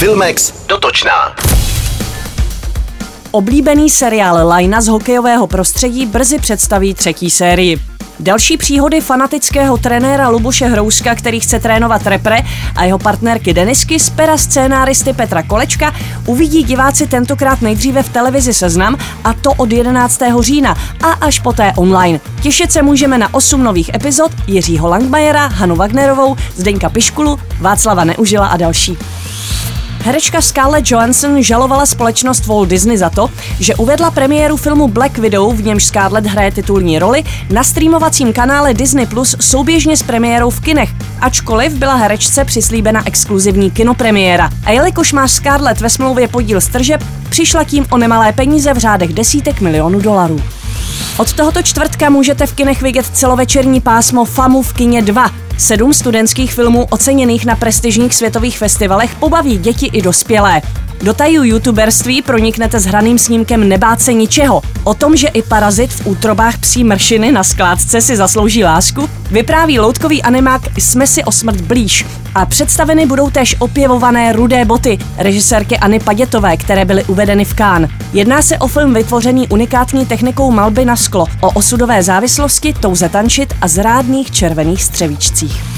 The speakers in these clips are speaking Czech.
Filmex dotočná. Oblíbený seriál Lajna z hokejového prostředí brzy představí třetí sérii. Další příhody fanatického trenéra Luboše Hrouska, který chce trénovat repre a jeho partnerky Denisky z pera scénáristy Petra Kolečka uvidí diváci tentokrát nejdříve v televizi Seznam a to od 11. října a až poté online. Těšit se můžeme na 8 nových epizod Jiřího Langmajera, Hanu Wagnerovou, Zdeňka Piškulu, Václava Neužila a další. Herečka Scarlett Johansson žalovala společnost Walt Disney za to, že uvedla premiéru filmu Black Widow, v němž Scarlett hraje titulní roli, na streamovacím kanále Disney Plus souběžně s premiérou v kinech, ačkoliv byla herečce přislíbena exkluzivní kinopremiéra. A jelikož má Scarlett ve smlouvě podíl z tržeb, přišla tím o nemalé peníze v řádech desítek milionů dolarů. Od tohoto čtvrtka můžete v kinech vidět celovečerní pásmo FAMu v kině 2. Sedm studentských filmů oceněných na prestižních světových festivalech pobaví děti i dospělé. Do tajů youtuberství proniknete s hraným snímkem Nebát se ničeho. O tom, že i parazit v útrobách psí mršiny na skládce si zaslouží lásku, vypráví loutkový animák Jsme si o smrt blíž. A představeny budou též opěvované Rudé boty režisérky Anny Padětové, které byly uvedeny v Kán. Jedná se o film vytvořený unikátní technikou malby na sklo, o osudové závislosti, touze tančit a zrádných červených střevíčcích.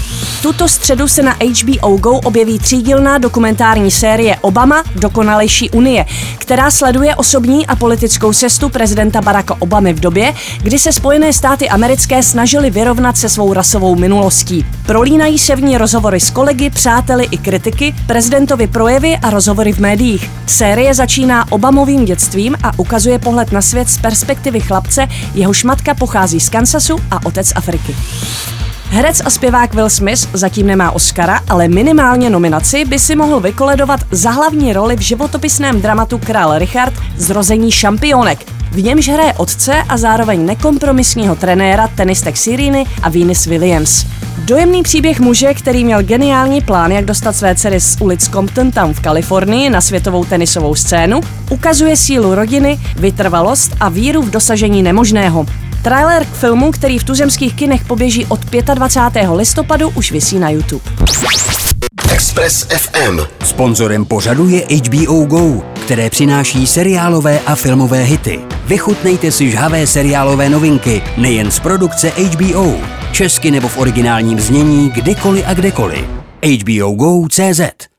Tuto středu se na HBO Go objeví třídílná dokumentární série Obama Dokonalejší unie, která sleduje osobní a politickou cestu prezidenta Baracka Obamy v době, kdy se Spojené státy americké snažily vyrovnat se svou rasovou minulostí. Prolínají se v ní rozhovory s kolegy, přáteli i kritiky, prezidentovi projevy a rozhovory v médiích. Série začíná Obamovým dětstvím a ukazuje pohled na svět z perspektivy chlapce, jehož matka pochází z Kansasu a otec Afriky. Herec a zpěvák Will Smith zatím nemá Oscara, ale minimálně nominaci by si mohl vykoledovat za hlavní roli v životopisném dramatu Král Richard Zrození šampionek. V němž hraje otce a zároveň nekompromisního trenéra tenistek Siriny a Venus Williams. Dojemný příběh muže, který měl geniální plán, jak dostat své dcery z ulic Compton Town v Kalifornii na světovou tenisovou scénu, ukazuje sílu rodiny, vytrvalost a víru v dosažení nemožného. Trailer k filmu, který v tuzemských kinech poběží od 25. listopadu, už visí na YouTube. Express FM. Sponzorem pořadu je HBO Go, které přináší seriálové a filmové hity. Vychutnejte si žhavé seriálové novinky nejen z produkce HBO, česky nebo v originálním znění kdykoliv a kdekoliv. HBO Go.cz